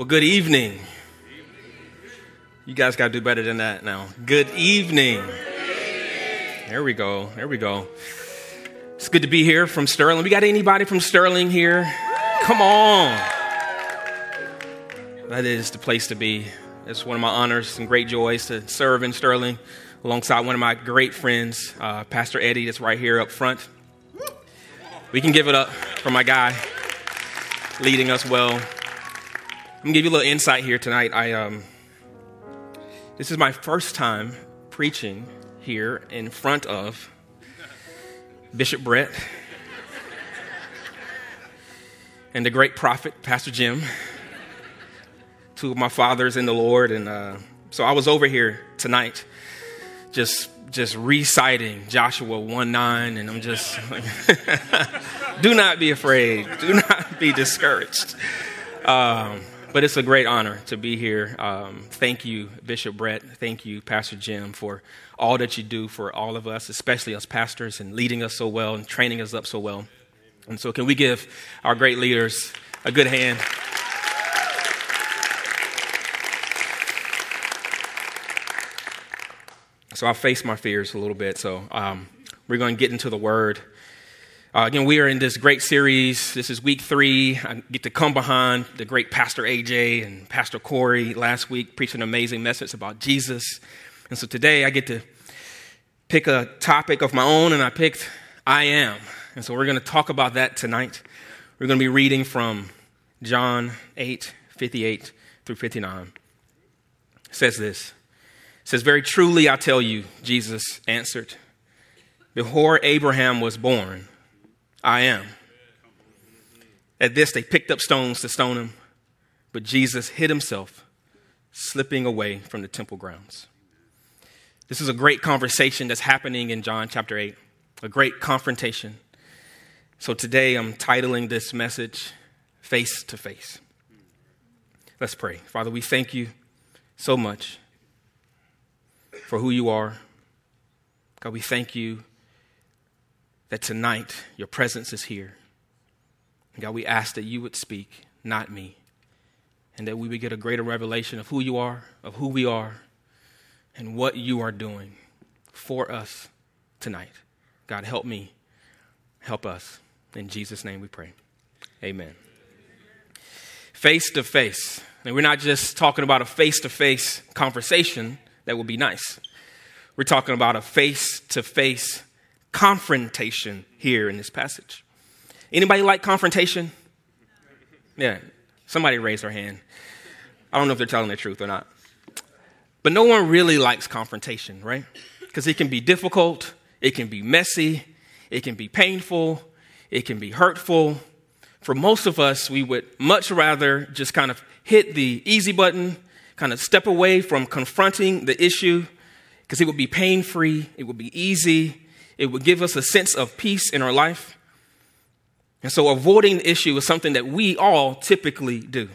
Well, good evening. You guys got to do better than that now. Good evening. There we go. There we go. It's good to be here from Sterling. We got anybody from Sterling here? Come on. That is the place to be. It's one of my honors and great joys to serve in Sterling alongside one of my great friends, uh, Pastor Eddie, that's right here up front. We can give it up for my guy leading us well. I'm gonna give you a little insight here tonight. I um, this is my first time preaching here in front of Bishop Brett and the great prophet Pastor Jim, two of my fathers in the Lord, and uh, so I was over here tonight, just just reciting Joshua 1 9, and I'm just like, do not be afraid, do not be discouraged. Um, but it's a great honor to be here. Um, thank you, Bishop Brett. Thank you, Pastor Jim, for all that you do for all of us, especially us pastors, and leading us so well and training us up so well. And so, can we give our great leaders a good hand? So, I'll face my fears a little bit. So, um, we're going to get into the word. Uh, again, we are in this great series. This is week three. I get to come behind the great Pastor AJ and Pastor Corey last week, preached an amazing message about Jesus. And so today I get to pick a topic of my own, and I picked I am. And so we're going to talk about that tonight. We're going to be reading from John 8 58 through 59. It says this. It says, Very truly I tell you, Jesus answered, Before Abraham was born, I am. At this, they picked up stones to stone him, but Jesus hid himself, slipping away from the temple grounds. This is a great conversation that's happening in John chapter 8, a great confrontation. So today, I'm titling this message Face to Face. Let's pray. Father, we thank you so much for who you are. God, we thank you that tonight your presence is here. God, we ask that you would speak, not me, and that we would get a greater revelation of who you are, of who we are, and what you are doing for us tonight. God, help me, help us. In Jesus' name we pray. Amen. Face to face. And we're not just talking about a face to face conversation that would be nice. We're talking about a face to face confrontation here in this passage. Anybody like confrontation? Yeah, somebody raised their hand. I don't know if they're telling the truth or not. But no one really likes confrontation, right? Because it can be difficult, it can be messy, it can be painful, it can be hurtful. For most of us, we would much rather just kind of hit the easy button, kind of step away from confronting the issue, because it would be pain free, it would be easy, it would give us a sense of peace in our life. And so avoiding the issue is something that we all typically do.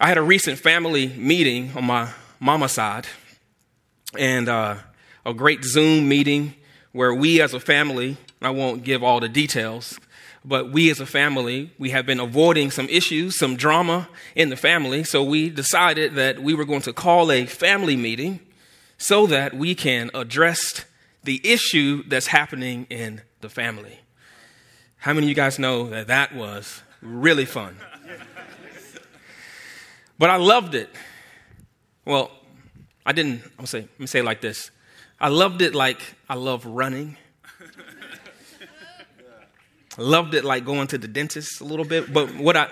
I had a recent family meeting on my mama side, and uh, a great Zoom meeting where we as a family, I won't give all the details, but we as a family, we have been avoiding some issues, some drama in the family. So we decided that we were going to call a family meeting so that we can address the issue that's happening in the family. How many of you guys know that that was really fun? but I loved it. Well, I didn't, I'm say, let me say it like this. I loved it like I love running. I loved it like going to the dentist a little bit. But what I,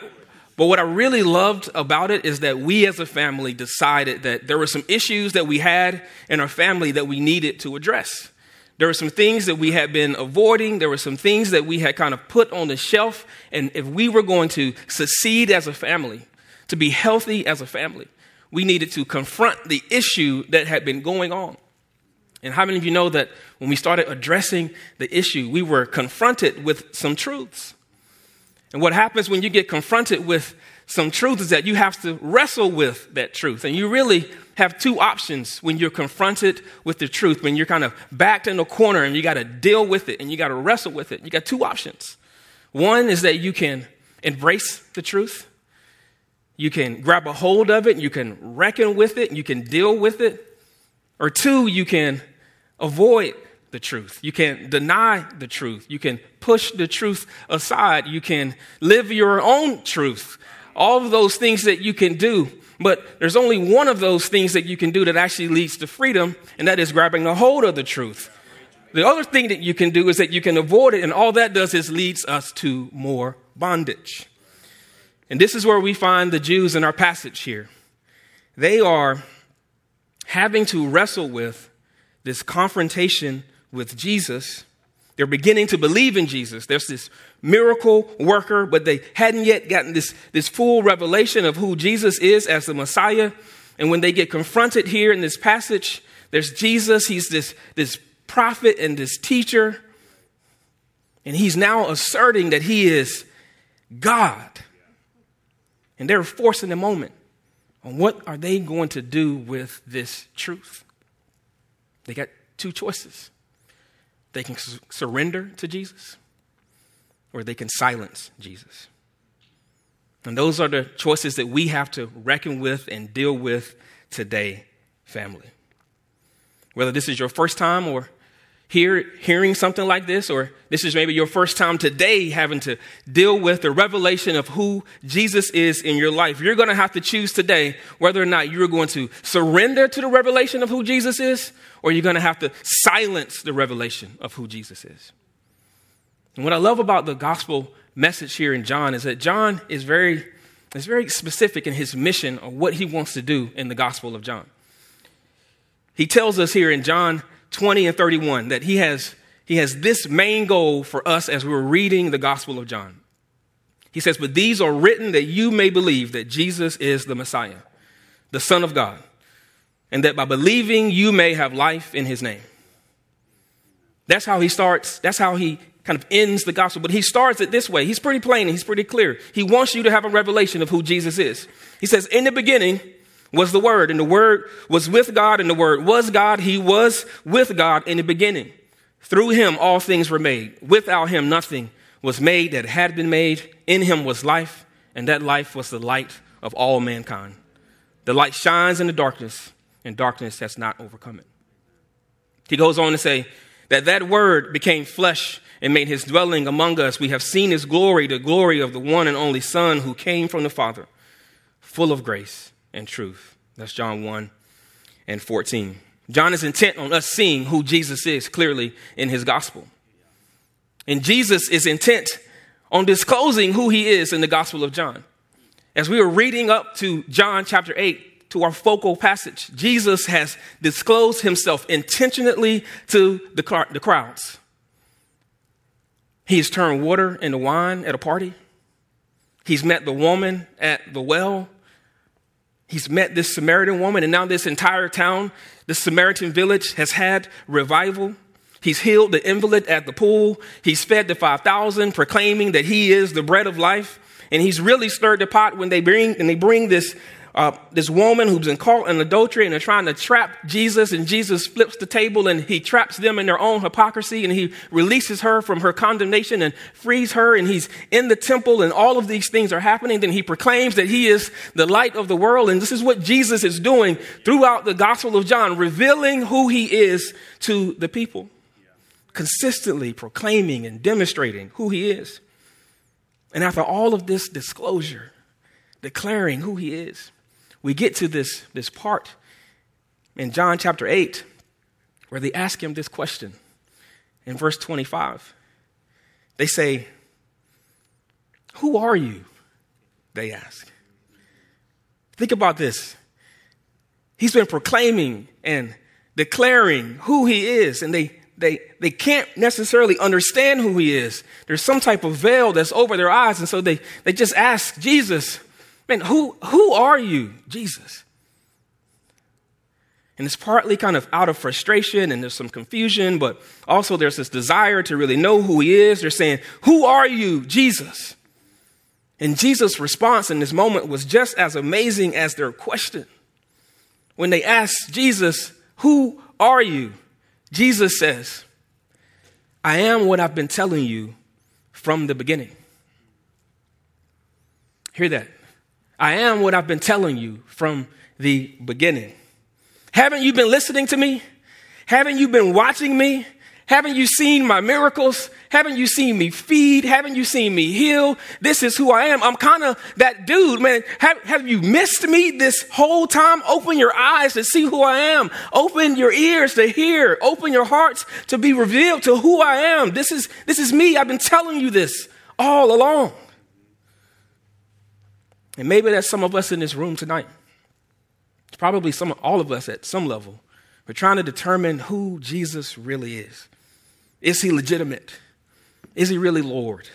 but what I really loved about it is that we as a family decided that there were some issues that we had in our family that we needed to address. There were some things that we had been avoiding. There were some things that we had kind of put on the shelf. And if we were going to succeed as a family, to be healthy as a family, we needed to confront the issue that had been going on. And how many of you know that when we started addressing the issue, we were confronted with some truths? And what happens when you get confronted with some truth is that you have to wrestle with that truth. And you really have two options when you're confronted with the truth, when you're kind of backed in a corner and you got to deal with it and you got to wrestle with it. You got two options. One is that you can embrace the truth, you can grab a hold of it, you can reckon with it, you can deal with it. Or two, you can avoid the truth. You can deny the truth. You can push the truth aside. You can live your own truth. All of those things that you can do. But there's only one of those things that you can do that actually leads to freedom, and that is grabbing a hold of the truth. The other thing that you can do is that you can avoid it, and all that does is leads us to more bondage. And this is where we find the Jews in our passage here. They are having to wrestle with this confrontation with Jesus. They're beginning to believe in Jesus. There's this miracle worker, but they hadn't yet gotten this, this full revelation of who Jesus is as the Messiah. And when they get confronted here in this passage, there's Jesus. He's this, this prophet and this teacher. And he's now asserting that he is God. And they're forcing in a moment on what are they going to do with this truth. They got two choices. They can su- surrender to Jesus or they can silence Jesus. And those are the choices that we have to reckon with and deal with today, family. Whether this is your first time or hear, hearing something like this, or this is maybe your first time today having to deal with the revelation of who Jesus is in your life, you're going to have to choose today whether or not you're going to surrender to the revelation of who Jesus is, or you're going to have to silence the revelation of who Jesus is. And what I love about the gospel message here in John is that John is very, is very specific in his mission of what he wants to do in the gospel of John. He tells us here in John 20 and 31 that he has, he has this main goal for us as we're reading the Gospel of John. He says, But these are written that you may believe that Jesus is the Messiah, the Son of God, and that by believing you may have life in his name. That's how he starts, that's how he kind of ends the gospel. But he starts it this way. He's pretty plain and he's pretty clear. He wants you to have a revelation of who Jesus is. He says, In the beginning, was the Word, and the Word was with God, and the Word was God. He was with God in the beginning. Through him, all things were made. Without him, nothing was made that had been made. In him was life, and that life was the light of all mankind. The light shines in the darkness, and darkness has not overcome it. He goes on to say that that word became flesh and made his dwelling among us. We have seen his glory, the glory of the one and only Son who came from the Father, full of grace and truth. That's John 1 and 14. John is intent on us seeing who Jesus is clearly in his gospel. And Jesus is intent on disclosing who he is in the gospel of John. As we were reading up to John chapter 8, to our focal passage, Jesus has disclosed himself intentionally to the, the crowds. He's turned water into wine at a party. He's met the woman at the well. He's met this Samaritan woman, and now this entire town, this Samaritan village, has had revival. He's healed the invalid at the pool. He's fed the 5,000, proclaiming that he is the bread of life. And he's really stirred the pot when they bring, and they bring this uh, this woman who's been caught in adultery and they're trying to trap Jesus, and Jesus flips the table and he traps them in their own hypocrisy and he releases her from her condemnation and frees her, and he's in the temple, and all of these things are happening. Then he proclaims that he is the light of the world, and this is what Jesus is doing throughout the Gospel of John, revealing who he is to the people, consistently proclaiming and demonstrating who he is. And after all of this disclosure, declaring who he is, we get to this, this part in John chapter 8 where they ask him this question in verse 25. They say, Who are you? They ask. Think about this. He's been proclaiming and declaring who he is, and they, they, they can't necessarily understand who he is. There's some type of veil that's over their eyes, and so they, they just ask Jesus, Man, who, who are you, Jesus? And it's partly kind of out of frustration and there's some confusion, but also there's this desire to really know who he is. They're saying, Who are you, Jesus? And Jesus' response in this moment was just as amazing as their question. When they asked Jesus, Who are you? Jesus says, I am what I've been telling you from the beginning. Hear that. I am what I've been telling you from the beginning. Haven't you been listening to me? Haven't you been watching me? Haven't you seen my miracles? Haven't you seen me feed? Haven't you seen me heal? This is who I am. I'm kind of that dude, man. Have, have you missed me this whole time? Open your eyes to see who I am. Open your ears to hear. Open your hearts to be revealed to who I am. This is, this is me. I've been telling you this all along. And maybe that's some of us in this room tonight. It's probably some, all of us at some level. We're trying to determine who Jesus really is. Is he legitimate? Is he really Lord?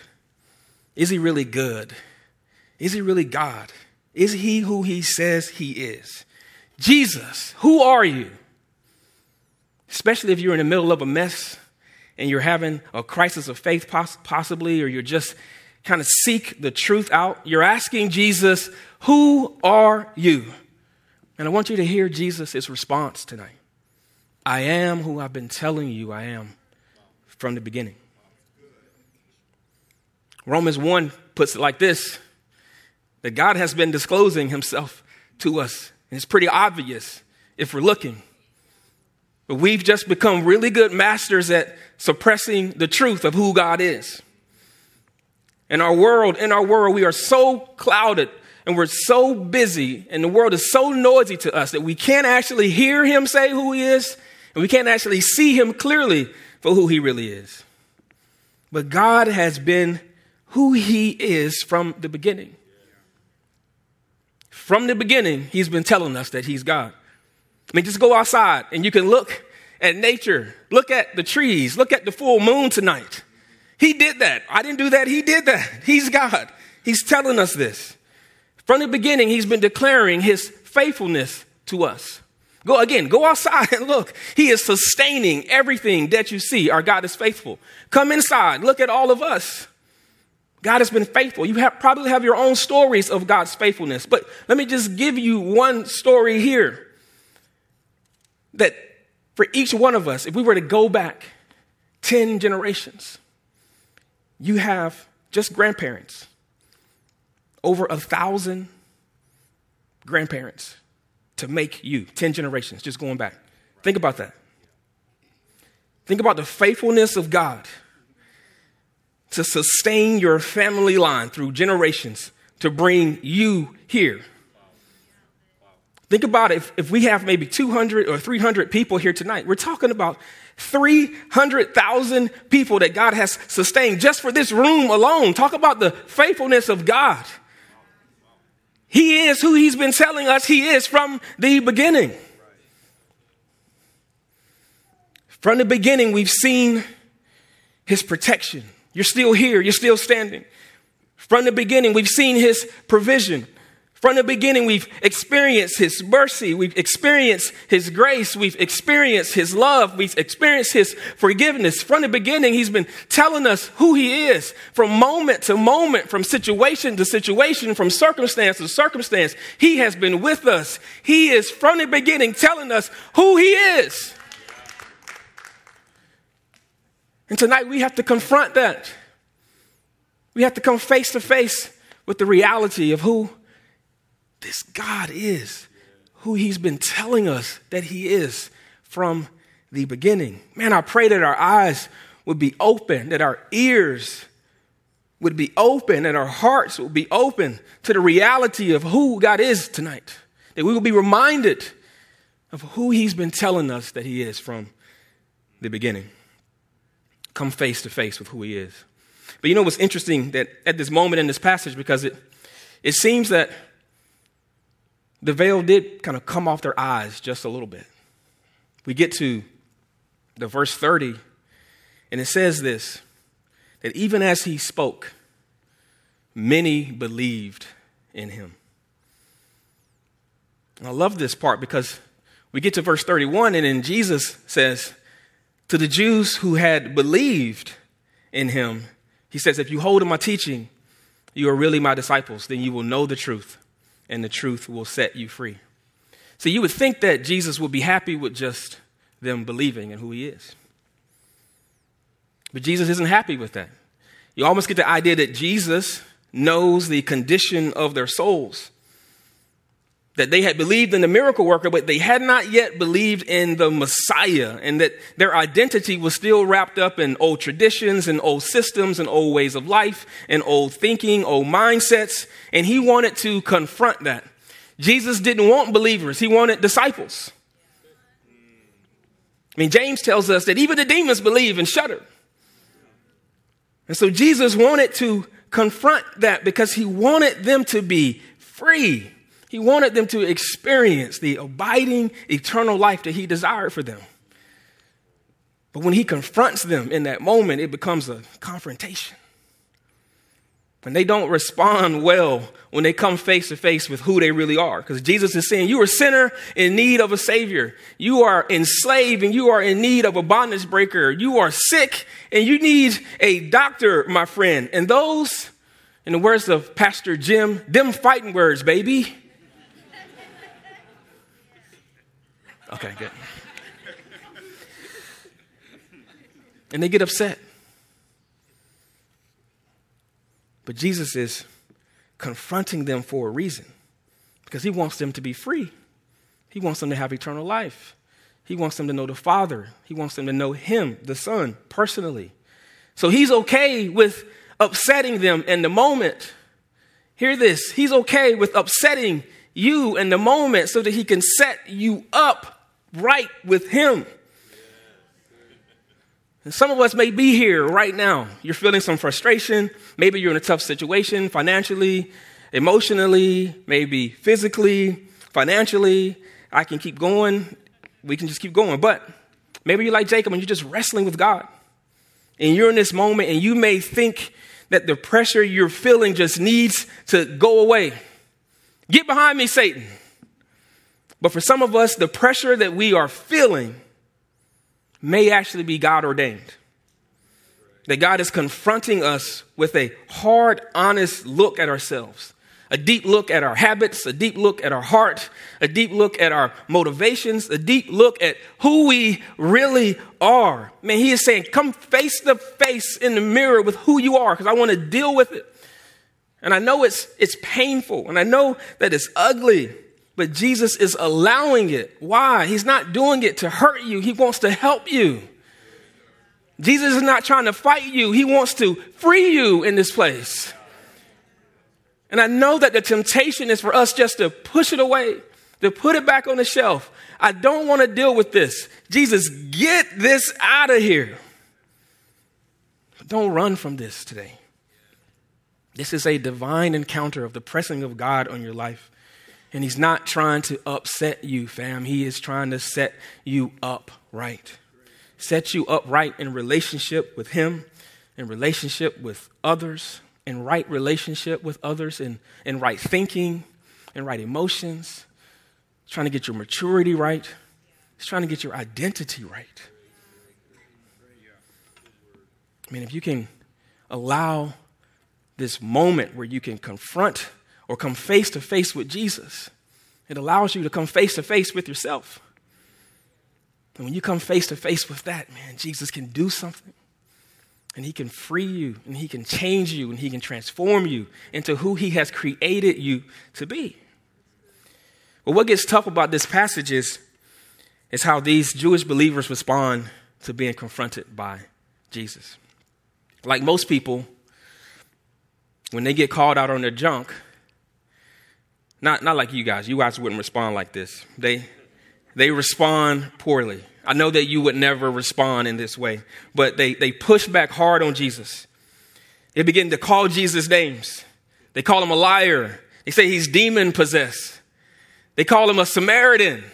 Is he really good? Is he really God? Is he who he says he is? Jesus, who are you? Especially if you're in the middle of a mess and you're having a crisis of faith, possibly, or you're just kind of seek the truth out. You're asking Jesus, Who are you? And I want you to hear Jesus' response tonight I am who I've been telling you I am from the beginning. Romans 1 puts it like this that God has been disclosing himself to us. And it's pretty obvious if we're looking. But we've just become really good masters at suppressing the truth of who God is. In our world, in our world, we are so clouded and we're so busy and the world is so noisy to us that we can't actually hear him say who he is and we can't actually see him clearly for who he really is. But God has been who he is from the beginning. From the beginning, he's been telling us that he's God. I mean, just go outside and you can look at nature, look at the trees, look at the full moon tonight. He did that. I didn't do that. He did that. He's God. He's telling us this. From the beginning, he's been declaring his faithfulness to us. Go again, go outside and look. He is sustaining everything that you see. Our God is faithful. Come inside, look at all of us. God has been faithful. You have, probably have your own stories of God's faithfulness, but let me just give you one story here. That for each one of us, if we were to go back 10 generations, you have just grandparents, over a thousand grandparents to make you 10 generations, just going back. Think about that. Think about the faithfulness of God to sustain your family line through generations to bring you here. Think about it. If, if we have maybe 200 or 300 people here tonight, we're talking about 300,000 people that God has sustained just for this room alone. Talk about the faithfulness of God. He is who he's been telling us he is from the beginning. From the beginning, we've seen his protection. You're still here, you're still standing. From the beginning, we've seen his provision. From the beginning, we've experienced His mercy, we've experienced His grace, we've experienced His love, we've experienced His forgiveness. From the beginning, He's been telling us who He is from moment to moment, from situation to situation, from circumstance to circumstance. He has been with us. He is from the beginning telling us who He is. And tonight, we have to confront that. We have to come face to face with the reality of who this God is who He's been telling us that He is from the beginning. Man, I pray that our eyes would be open, that our ears would be open, that our hearts would be open to the reality of who God is tonight. That we will be reminded of who He's been telling us that He is from the beginning. Come face to face with who He is. But you know what's interesting that at this moment in this passage, because it, it seems that the veil did kind of come off their eyes just a little bit. We get to the verse 30, and it says this that even as he spoke, many believed in him. And I love this part because we get to verse 31, and then Jesus says, To the Jews who had believed in him, he says, If you hold to my teaching, you are really my disciples, then you will know the truth, and the truth will set you free. So you would think that Jesus would be happy with just them believing in who he is. But Jesus isn't happy with that. You almost get the idea that Jesus knows the condition of their souls. That they had believed in the miracle worker, but they had not yet believed in the Messiah, and that their identity was still wrapped up in old traditions and old systems and old ways of life and old thinking, old mindsets. And he wanted to confront that. Jesus didn't want believers, he wanted disciples. I mean, James tells us that even the demons believe and shudder. And so Jesus wanted to confront that because he wanted them to be free. He wanted them to experience the abiding eternal life that he desired for them. But when he confronts them in that moment, it becomes a confrontation. When they don't respond well when they come face to face with who they really are. Because Jesus is saying, You are a sinner in need of a Savior. You are enslaved and you are in need of a bondage breaker. You are sick and you need a doctor, my friend. And those, in the words of Pastor Jim, them fighting words, baby. Okay, good. And they get upset. But Jesus is confronting them for a reason because he wants them to be free. He wants them to have eternal life. He wants them to know the Father. He wants them to know Him, the Son, personally. So he's okay with upsetting them in the moment. Hear this. He's okay with upsetting you in the moment so that he can set you up right with Him. And some of us may be here right now. You're feeling some frustration. Maybe you're in a tough situation financially, emotionally, maybe physically, financially. I can keep going. We can just keep going. But maybe you're like Jacob and you're just wrestling with God. And you're in this moment and you may think that the pressure you're feeling just needs to go away. Get behind me, Satan. But for some of us, the pressure that we are feeling may actually be God ordained. That God is confronting us with a hard, honest look at ourselves, a deep look at our habits, a deep look at our heart, a deep look at our motivations, a deep look at who we really are. Man, He is saying, come face to face in the mirror with who you are, because I want to deal with it. And I know it's, it's painful, and I know that it's ugly. But Jesus is allowing it. Why? He's not doing it to hurt you, He wants to help you. Jesus is not trying to fight you, He wants to free you in this place. And I know that the temptation is for us just to push it away, to put it back on the shelf. I don't want to deal with this. Jesus, get this out of here. Don't run from this today. This is a divine encounter of the pressing of God on your life. And he's not trying to upset you, fam. He is trying to set you up right. Set you up right in relationship with him, in relationship with others, in right relationship with others, in, in right thinking, in right emotions. He's trying to get your maturity right. He's trying to get your identity right. I mean, if you can allow this moment where you can confront or come face to face with Jesus. It allows you to come face to face with yourself. And when you come face to face with that, man, Jesus can do something. And he can free you, and he can change you, and he can transform you into who he has created you to be. But what gets tough about this passage is, is how these Jewish believers respond to being confronted by Jesus. Like most people, when they get called out on their junk, not, not like you guys. You guys wouldn't respond like this. They, they respond poorly. I know that you would never respond in this way, but they, they push back hard on Jesus. They begin to call Jesus names. They call him a liar. They say he's demon possessed. They call him a Samaritan.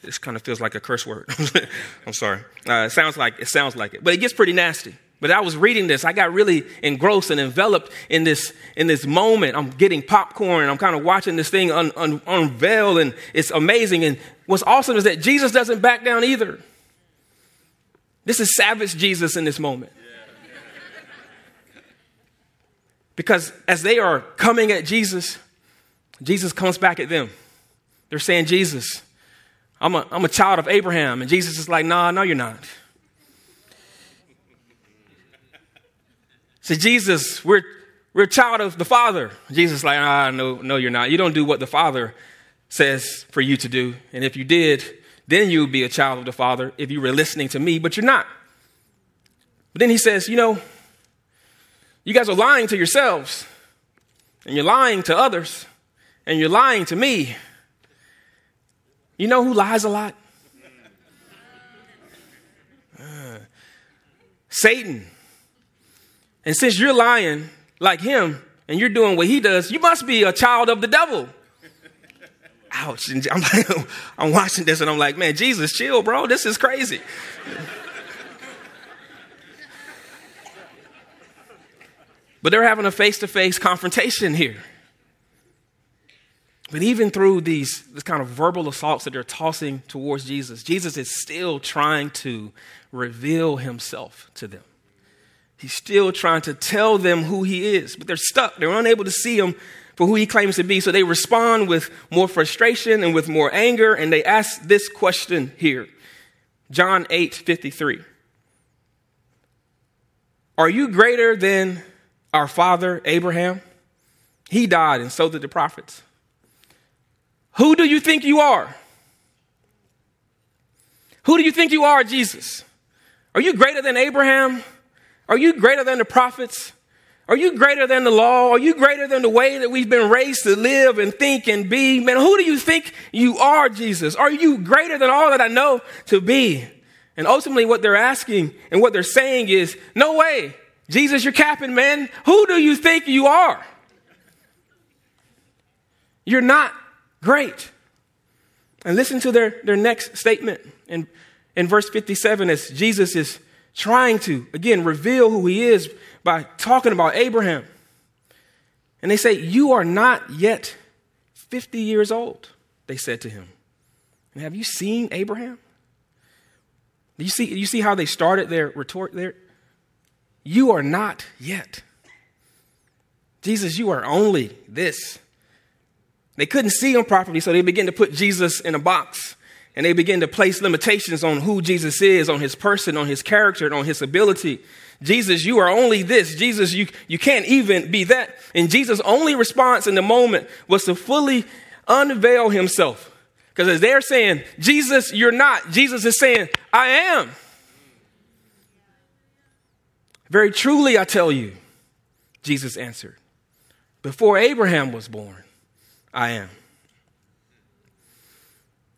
This kind of feels like a curse word. I'm sorry. Uh, it sounds like it sounds like it, but it gets pretty nasty. But I was reading this, I got really engrossed and enveloped in this in this moment. I'm getting popcorn, I'm kind of watching this thing un, un, unveil, and it's amazing. And what's awesome is that Jesus doesn't back down either. This is savage Jesus in this moment. Because as they are coming at Jesus, Jesus comes back at them. They're saying, Jesus, I'm a, I'm a child of Abraham. And Jesus is like, nah, no, you're not. Say, Jesus, we're, we're a child of the Father. Jesus like, ah, no, no, you're not. You don't do what the Father says for you to do. And if you did, then you would be a child of the Father if you were listening to me, but you're not. But then he says, You know, you guys are lying to yourselves, and you're lying to others, and you're lying to me. You know who lies a lot? Uh, Satan. And since you're lying like him and you're doing what he does, you must be a child of the devil. Ouch. And I'm, like, I'm watching this and I'm like, man, Jesus, chill, bro. This is crazy. but they're having a face to face confrontation here. But even through these this kind of verbal assaults that they're tossing towards Jesus, Jesus is still trying to reveal himself to them. He's still trying to tell them who he is, but they're stuck. They're unable to see him for who he claims to be. So they respond with more frustration and with more anger, and they ask this question here John 8 53. Are you greater than our father Abraham? He died, and so did the prophets. Who do you think you are? Who do you think you are, Jesus? Are you greater than Abraham? Are you greater than the prophets? Are you greater than the law? Are you greater than the way that we've been raised to live and think and be? Man, who do you think you are, Jesus? Are you greater than all that I know to be? And ultimately, what they're asking and what they're saying is, no way. Jesus, you're capping, man. Who do you think you are? You're not great. And listen to their, their next statement in, in verse 57 as Jesus is trying to, again, reveal who he is by talking about Abraham. And they say, You are not yet 50 years old, they said to him. And have you seen Abraham? You see, you see how they started their retort there? You are not yet. Jesus, you are only this. They couldn't see him properly, so they began to put Jesus in a box. And they begin to place limitations on who Jesus is, on his person, on his character, and on his ability. Jesus, you are only this. Jesus, you, you can't even be that. And Jesus' only response in the moment was to fully unveil himself. Because as they're saying, Jesus, you're not, Jesus is saying, I am. Very truly, I tell you, Jesus answered, before Abraham was born, I am.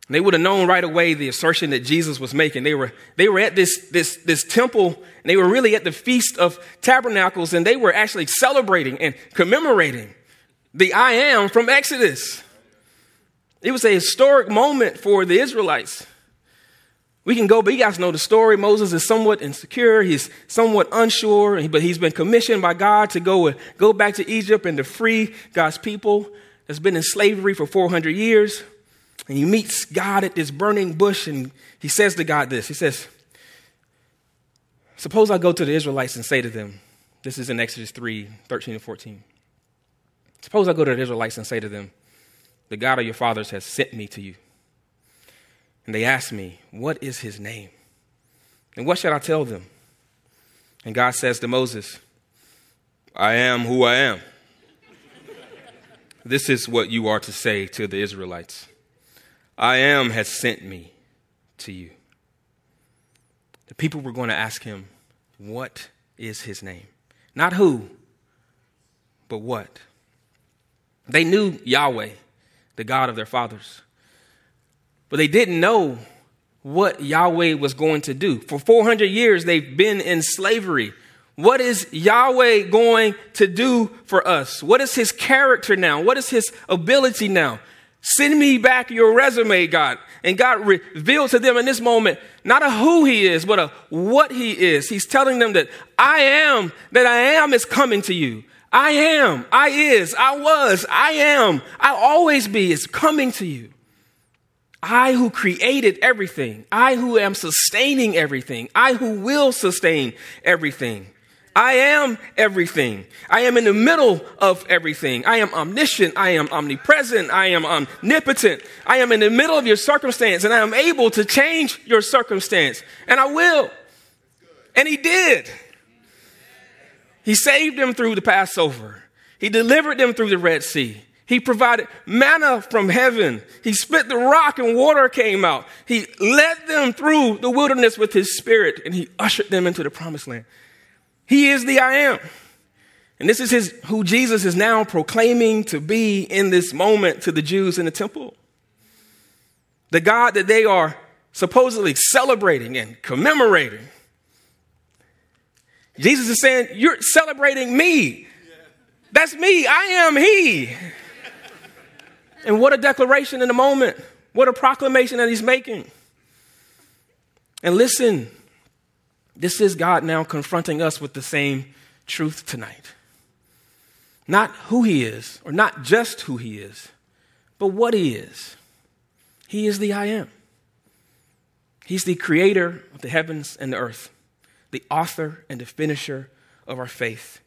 They would have known right away the assertion that Jesus was making. They were, they were at this, this, this temple, and they were really at the Feast of Tabernacles, and they were actually celebrating and commemorating the I am from Exodus. It was a historic moment for the Israelites. We can go, but you guys know the story. Moses is somewhat insecure. He's somewhat unsure, but he's been commissioned by God to go, go back to Egypt and to free God's people that's been in slavery for 400 years. And he meets God at this burning bush and he says to God this He says, Suppose I go to the Israelites and say to them, this is in Exodus 3 13 and 14. Suppose I go to the Israelites and say to them, The God of your fathers has sent me to you. And they ask me, What is his name? And what shall I tell them? And God says to Moses, I am who I am. this is what you are to say to the Israelites. I am has sent me to you. The people were going to ask him, What is his name? Not who, but what. They knew Yahweh, the God of their fathers, but they didn't know what Yahweh was going to do. For 400 years, they've been in slavery. What is Yahweh going to do for us? What is his character now? What is his ability now? Send me back your resume, God. And God revealed to them in this moment not a who he is, but a what he is. He's telling them that I am, that I am is coming to you. I am, I is, I was, I am, I always be is coming to you. I who created everything, I who am sustaining everything, I who will sustain everything. I am everything. I am in the middle of everything. I am omniscient. I am omnipresent. I am omnipotent. I am in the middle of your circumstance and I am able to change your circumstance. And I will. And he did. He saved them through the Passover. He delivered them through the Red Sea. He provided manna from heaven. He split the rock and water came out. He led them through the wilderness with his spirit and he ushered them into the promised land. He is the I am. And this is his, who Jesus is now proclaiming to be in this moment to the Jews in the temple. The God that they are supposedly celebrating and commemorating. Jesus is saying, You're celebrating me. That's me. I am He. And what a declaration in the moment. What a proclamation that he's making. And listen, this is God now confronting us with the same truth tonight. Not who he is, or not just who he is, but what he is. He is the I am. He's the creator of the heavens and the earth, the author and the finisher of our faith.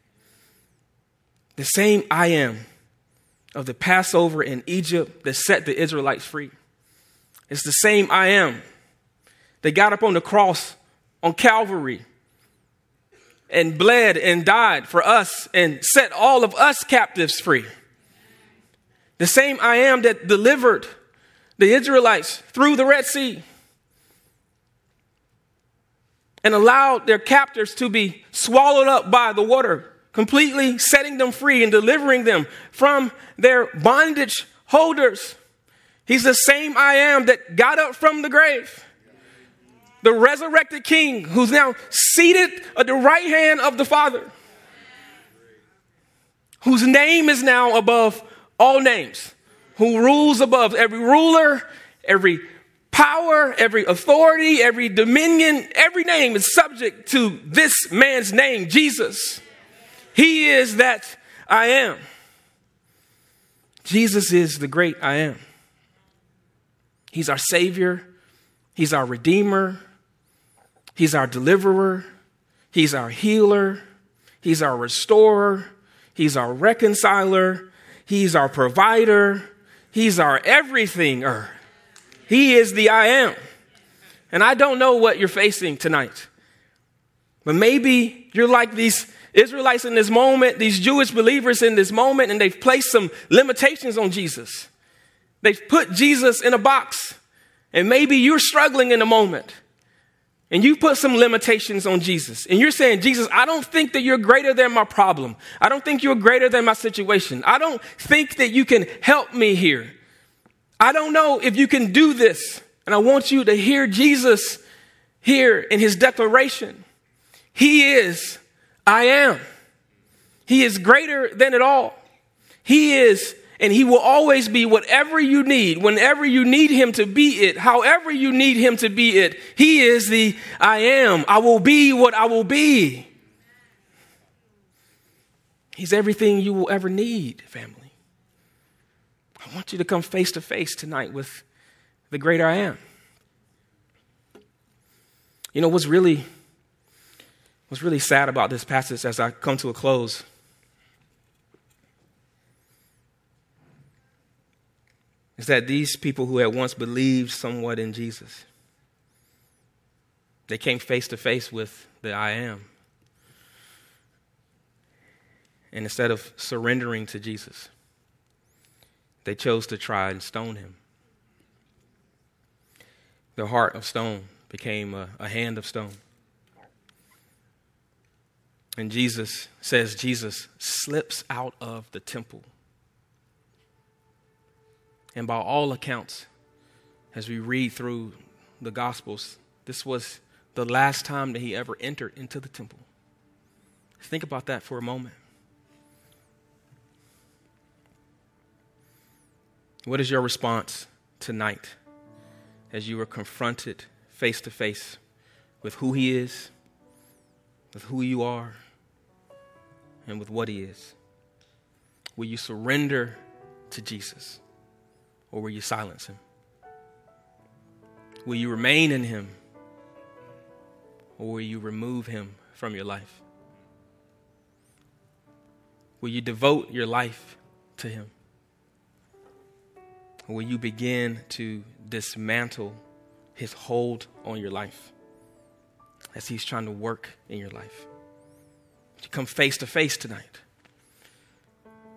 The same I am of the Passover in Egypt that set the Israelites free. It's the same I am. They got up on the cross on Calvary and bled and died for us and set all of us captives free. The same I am that delivered the Israelites through the Red Sea and allowed their captors to be swallowed up by the water completely setting them free and delivering them from their bondage holders. He's the same I am that got up from the grave. The resurrected king who's now seated at the right hand of the Father, whose name is now above all names, who rules above every ruler, every power, every authority, every dominion, every name is subject to this man's name, Jesus. He is that I am. Jesus is the great I am. He's our Savior, He's our Redeemer, He's our Deliverer, He's our Healer, He's our Restorer, He's our Reconciler, He's our Provider, He's our everything. He is the I am. And I don't know what you're facing tonight, but maybe you're like these Israelites in this moment, these Jewish believers in this moment, and they've placed some limitations on Jesus. They've put Jesus in a box. And maybe you're struggling in a moment. And you put some limitations on Jesus. And you're saying, Jesus, I don't think that you're greater than my problem. I don't think you're greater than my situation. I don't think that you can help me here. I don't know if you can do this. And I want you to hear Jesus here in his declaration. He is I am. He is greater than it all. He is, and He will always be whatever you need, whenever you need Him to be it, however you need Him to be it. He is the I am. I will be what I will be. He's everything you will ever need, family. I want you to come face to face tonight with the great I am. You know what's really What's really sad about this passage as I come to a close is that these people who had once believed somewhat in Jesus, they came face to face with the I am. And instead of surrendering to Jesus, they chose to try and stone him. Their heart of stone became a, a hand of stone. And Jesus says, Jesus slips out of the temple. And by all accounts, as we read through the Gospels, this was the last time that he ever entered into the temple. Think about that for a moment. What is your response tonight as you are confronted face to face with who he is, with who you are? and with what He is? Will you surrender to Jesus or will you silence Him? Will you remain in Him or will you remove Him from your life? Will you devote your life to Him? Or will you begin to dismantle His hold on your life as He's trying to work in your life? to come face to face tonight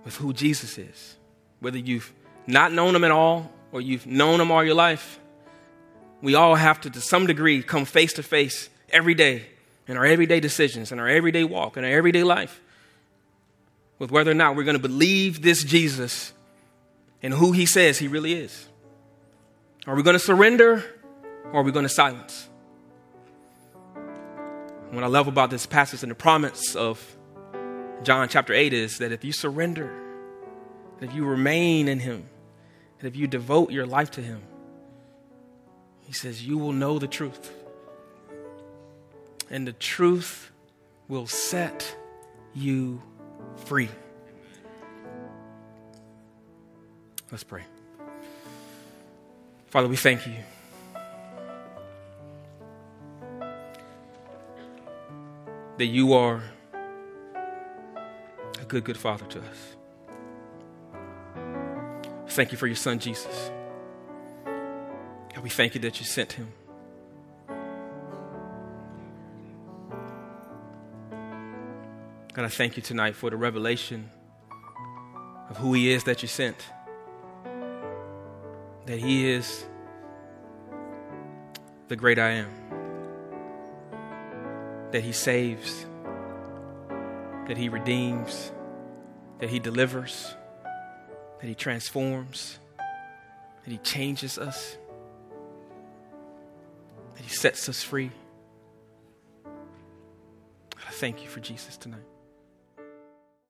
with who Jesus is whether you've not known him at all or you've known him all your life. We all have to, to some degree, come face to face every day in our everyday decisions, in our everyday walk, in our everyday life with whether or not we're going to believe this Jesus and who he says he really is. Are we going to surrender or are we going to silence? What I love about this passage and the promise of John chapter 8 is that if you surrender, if you remain in him, and if you devote your life to him, he says, you will know the truth. And the truth will set you free. Let's pray. Father, we thank you. That you are a good, good father to us. Thank you for your son, Jesus. God, we thank you that you sent him. God, I thank you tonight for the revelation of who He is that you sent. That He is the great I am. That He saves. That He redeems. That He delivers. That He transforms. That He changes us. That He sets us free. I thank you for Jesus tonight.